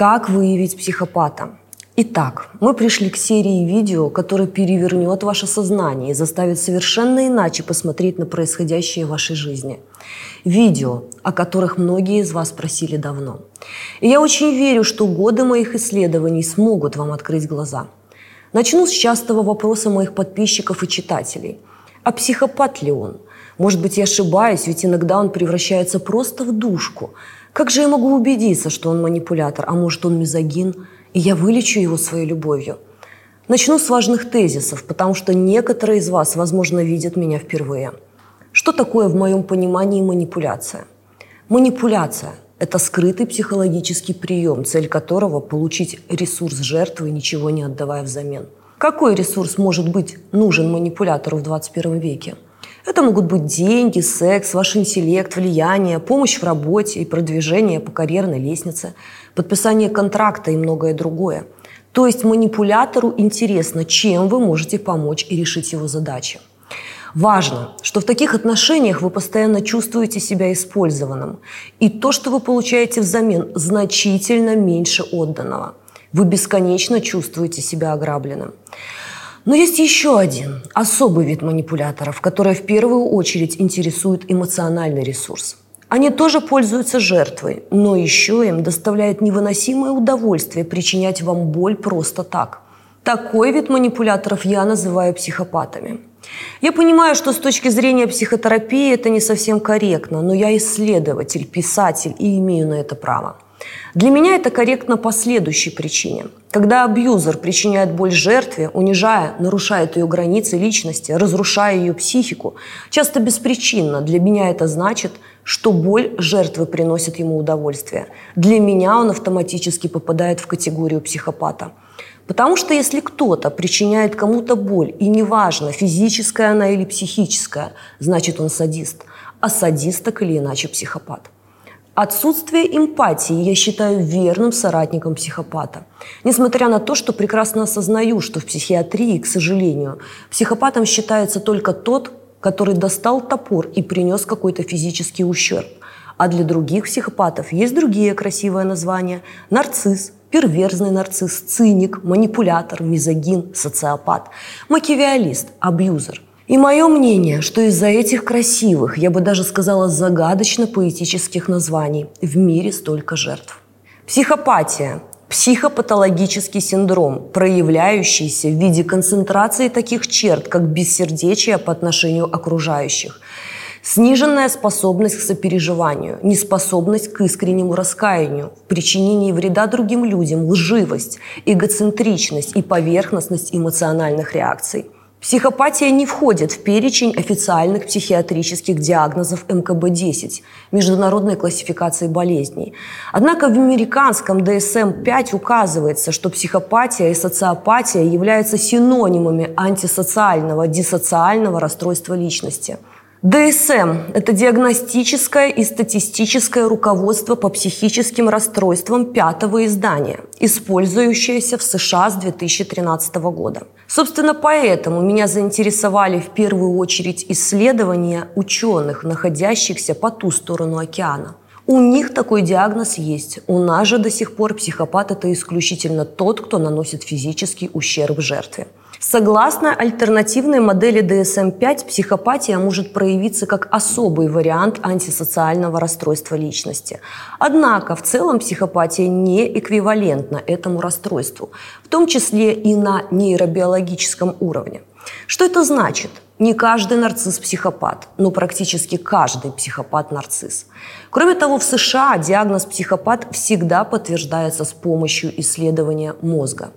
Как выявить психопата? Итак, мы пришли к серии видео, которая перевернет ваше сознание и заставит совершенно иначе посмотреть на происходящее в вашей жизни. Видео, о которых многие из вас просили давно. И я очень верю, что годы моих исследований смогут вам открыть глаза. Начну с частого вопроса моих подписчиков и читателей. А психопат ли он? Может быть, я ошибаюсь, ведь иногда он превращается просто в душку. Как же я могу убедиться, что он манипулятор, а может, он мизогин? и я вылечу его своей любовью. Начну с важных тезисов, потому что некоторые из вас, возможно, видят меня впервые. Что такое в моем понимании манипуляция? Манипуляция – это скрытый психологический прием, цель которого – получить ресурс жертвы, ничего не отдавая взамен. Какой ресурс может быть нужен манипулятору в 21 веке? Это могут быть деньги, секс, ваш интеллект, влияние, помощь в работе и продвижение по карьерной лестнице, подписание контракта и многое другое. То есть манипулятору интересно, чем вы можете помочь и решить его задачи. Важно, что в таких отношениях вы постоянно чувствуете себя использованным. И то, что вы получаете взамен, значительно меньше отданного. Вы бесконечно чувствуете себя ограбленным. Но есть еще один особый вид манипуляторов, который в первую очередь интересует эмоциональный ресурс. Они тоже пользуются жертвой, но еще им доставляет невыносимое удовольствие причинять вам боль просто так. Такой вид манипуляторов я называю психопатами. Я понимаю, что с точки зрения психотерапии это не совсем корректно, но я исследователь, писатель и имею на это право. Для меня это корректно по следующей причине. Когда абьюзер причиняет боль жертве, унижая, нарушает ее границы личности, разрушая ее психику, часто беспричинно, для меня это значит, что боль жертвы приносит ему удовольствие. Для меня он автоматически попадает в категорию психопата. Потому что если кто-то причиняет кому-то боль, и неважно, физическая она или психическая, значит он садист. А садист так или иначе психопат. Отсутствие эмпатии я считаю верным соратником психопата. Несмотря на то, что прекрасно осознаю, что в психиатрии, к сожалению, психопатом считается только тот, который достал топор и принес какой-то физический ущерб. А для других психопатов есть другие красивые названия. Нарцисс, перверзный нарцисс, циник, манипулятор, мизогин, социопат, макиавиалист, абьюзер – и мое мнение, что из-за этих красивых, я бы даже сказала загадочно-поэтических названий в мире столько жертв. Психопатия – психопатологический синдром, проявляющийся в виде концентрации таких черт, как бессердечие по отношению окружающих, сниженная способность к сопереживанию, неспособность к искреннему раскаянию, причинении вреда другим людям, лживость, эгоцентричность и поверхностность эмоциональных реакций – Психопатия не входит в перечень официальных психиатрических диагнозов МКБ-10, международной классификации болезней. Однако в американском DSM-5 указывается, что психопатия и социопатия являются синонимами антисоциального, диссоциального расстройства личности – ДСМ – это диагностическое и статистическое руководство по психическим расстройствам пятого издания, использующееся в США с 2013 года. Собственно, поэтому меня заинтересовали в первую очередь исследования ученых, находящихся по ту сторону океана. У них такой диагноз есть. У нас же до сих пор психопат – это исключительно тот, кто наносит физический ущерб жертве. Согласно альтернативной модели DSM-5, психопатия может проявиться как особый вариант антисоциального расстройства личности. Однако в целом психопатия не эквивалентна этому расстройству, в том числе и на нейробиологическом уровне. Что это значит? Не каждый нарцисс психопат, но практически каждый психопат нарцисс. Кроме того, в США диагноз психопат всегда подтверждается с помощью исследования мозга.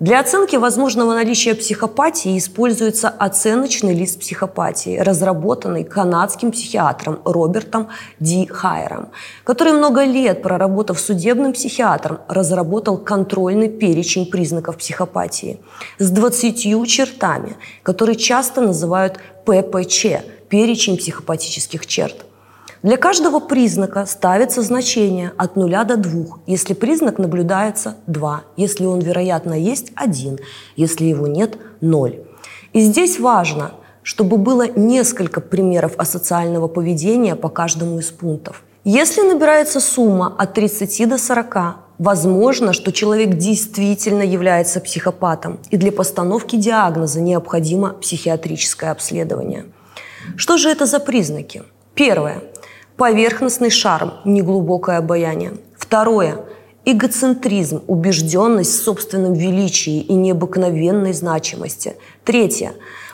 Для оценки возможного наличия психопатии используется оценочный лист психопатии, разработанный канадским психиатром Робертом Ди Хайером, который много лет, проработав судебным психиатром, разработал контрольный перечень признаков психопатии с 20 чертами, которые часто называют ППЧ – перечень психопатических черт. Для каждого признака ставится значение от 0 до 2. Если признак наблюдается – 2. Если он, вероятно, есть – 1. Если его нет – 0. И здесь важно, чтобы было несколько примеров асоциального поведения по каждому из пунктов. Если набирается сумма от 30 до 40, Возможно, что человек действительно является психопатом, и для постановки диагноза необходимо психиатрическое обследование. Что же это за признаки? Первое. Поверхностный шарм, неглубокое обаяние. Второе. Эгоцентризм, убежденность в собственном величии и необыкновенной значимости. Третье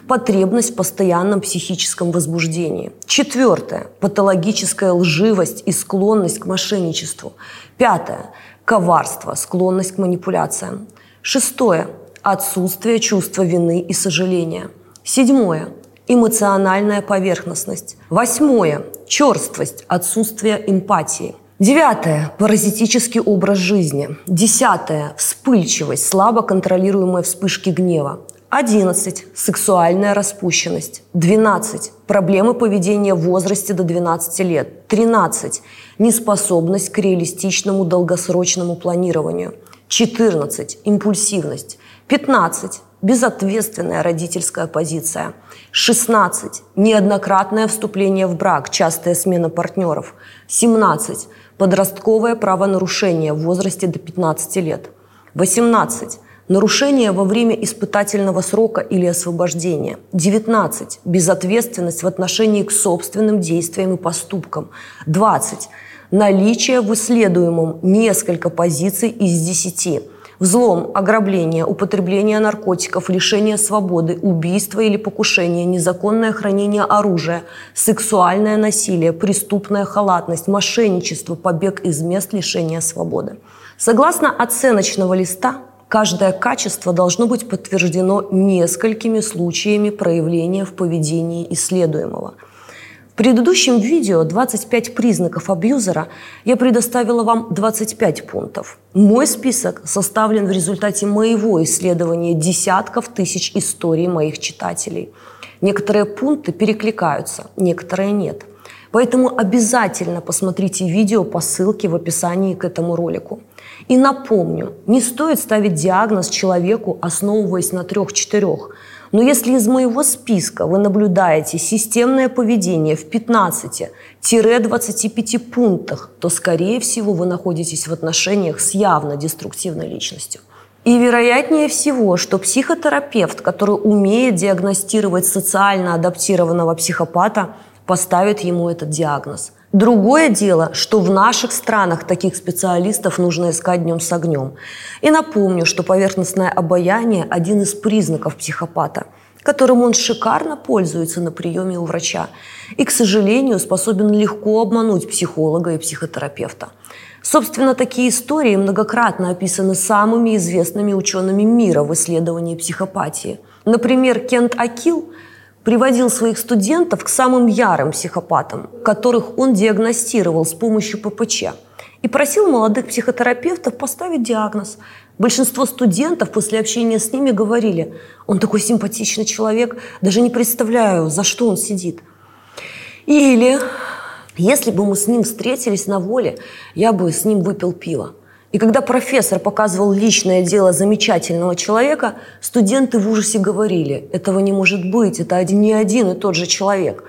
потребность в постоянном психическом возбуждении. Четвертое – патологическая лживость и склонность к мошенничеству. Пятое – коварство, склонность к манипуляциям. Шестое – отсутствие чувства вины и сожаления. Седьмое – эмоциональная поверхностность. Восьмое – черствость, отсутствие эмпатии. Девятое – паразитический образ жизни. Десятое – вспыльчивость, слабо контролируемые вспышки гнева. 11. Сексуальная распущенность. 12. Проблемы поведения в возрасте до 12 лет. 13. Неспособность к реалистичному долгосрочному планированию. 14. Импульсивность. 15. Безответственная родительская позиция. 16. Неоднократное вступление в брак, частая смена партнеров. 17. Подростковое правонарушение в возрасте до 15 лет. 18 Нарушение во время испытательного срока или освобождения. 19. Безответственность в отношении к собственным действиям и поступкам. 20. Наличие в исследуемом несколько позиций из 10. Взлом, ограбление, употребление наркотиков, лишение свободы, убийство или покушение, незаконное хранение оружия, сексуальное насилие, преступная халатность, мошенничество, побег из мест лишения свободы. Согласно оценочного листа, Каждое качество должно быть подтверждено несколькими случаями проявления в поведении исследуемого. В предыдущем видео 25 признаков абьюзера я предоставила вам 25 пунктов. Мой список составлен в результате моего исследования десятков тысяч историй моих читателей. Некоторые пункты перекликаются, некоторые нет. Поэтому обязательно посмотрите видео по ссылке в описании к этому ролику. И напомню, не стоит ставить диагноз человеку, основываясь на трех-четырех. Но если из моего списка вы наблюдаете системное поведение в 15-25 пунктах, то, скорее всего, вы находитесь в отношениях с явно деструктивной личностью. И вероятнее всего, что психотерапевт, который умеет диагностировать социально адаптированного психопата, поставит ему этот диагноз – Другое дело, что в наших странах таких специалистов нужно искать днем с огнем. И напомню, что поверхностное обаяние – один из признаков психопата, которым он шикарно пользуется на приеме у врача и, к сожалению, способен легко обмануть психолога и психотерапевта. Собственно, такие истории многократно описаны самыми известными учеными мира в исследовании психопатии. Например, Кент Акил – приводил своих студентов к самым ярым психопатам, которых он диагностировал с помощью ППЧ, и просил молодых психотерапевтов поставить диагноз. Большинство студентов после общения с ними говорили, он такой симпатичный человек, даже не представляю, за что он сидит. Или, если бы мы с ним встретились на воле, я бы с ним выпил пиво. И когда профессор показывал личное дело замечательного человека, студенты в ужасе говорили, этого не может быть, это один, не один и тот же человек.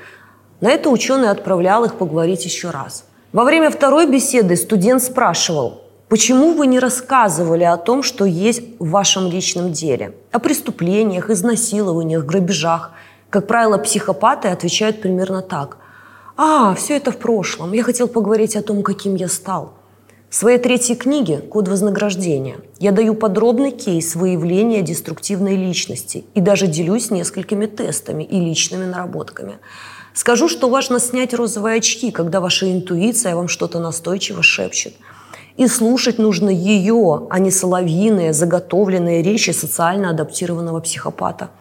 На это ученый отправлял их поговорить еще раз. Во время второй беседы студент спрашивал, почему вы не рассказывали о том, что есть в вашем личном деле, о преступлениях, изнасилованиях, грабежах. Как правило, психопаты отвечают примерно так. А, все это в прошлом. Я хотел поговорить о том, каким я стал. В своей третьей книге «Код вознаграждения» я даю подробный кейс выявления деструктивной личности и даже делюсь несколькими тестами и личными наработками. Скажу, что важно снять розовые очки, когда ваша интуиция вам что-то настойчиво шепчет. И слушать нужно ее, а не соловьиные, заготовленные речи социально адаптированного психопата –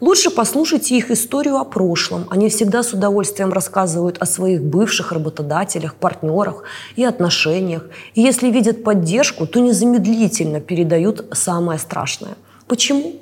Лучше послушайте их историю о прошлом. Они всегда с удовольствием рассказывают о своих бывших работодателях, партнерах и отношениях. И если видят поддержку, то незамедлительно передают самое страшное. Почему?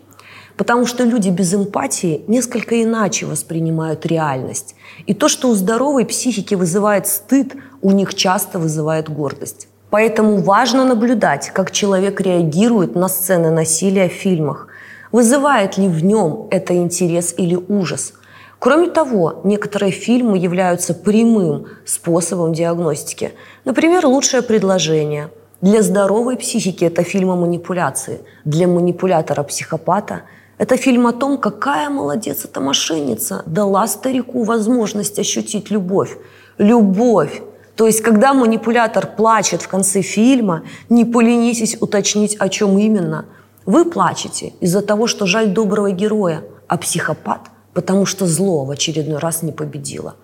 Потому что люди без эмпатии несколько иначе воспринимают реальность. И то, что у здоровой психики вызывает стыд, у них часто вызывает гордость. Поэтому важно наблюдать, как человек реагирует на сцены насилия в фильмах – Вызывает ли в нем это интерес или ужас? Кроме того, некоторые фильмы являются прямым способом диагностики. Например, «Лучшее предложение», Для здоровой психики это фильм о манипуляции. Для манипулятора-психопата это фильм о том, какая молодец эта мошенница дала старику возможность ощутить любовь. Любовь. То есть, когда манипулятор плачет в конце фильма, не поленитесь уточнить, о чем именно. Вы плачете из-за того, что жаль доброго героя, а психопат – потому что зло в очередной раз не победило.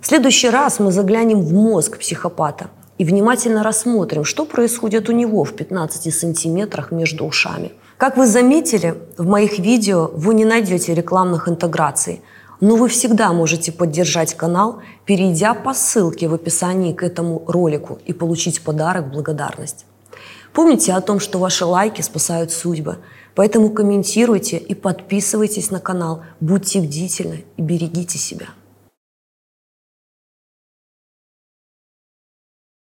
В следующий раз мы заглянем в мозг психопата и внимательно рассмотрим, что происходит у него в 15 сантиметрах между ушами. Как вы заметили, в моих видео вы не найдете рекламных интеграций, но вы всегда можете поддержать канал, перейдя по ссылке в описании к этому ролику и получить подарок благодарность. Помните о том, что ваши лайки спасают судьбы, поэтому комментируйте и подписывайтесь на канал, будьте бдительны и берегите себя.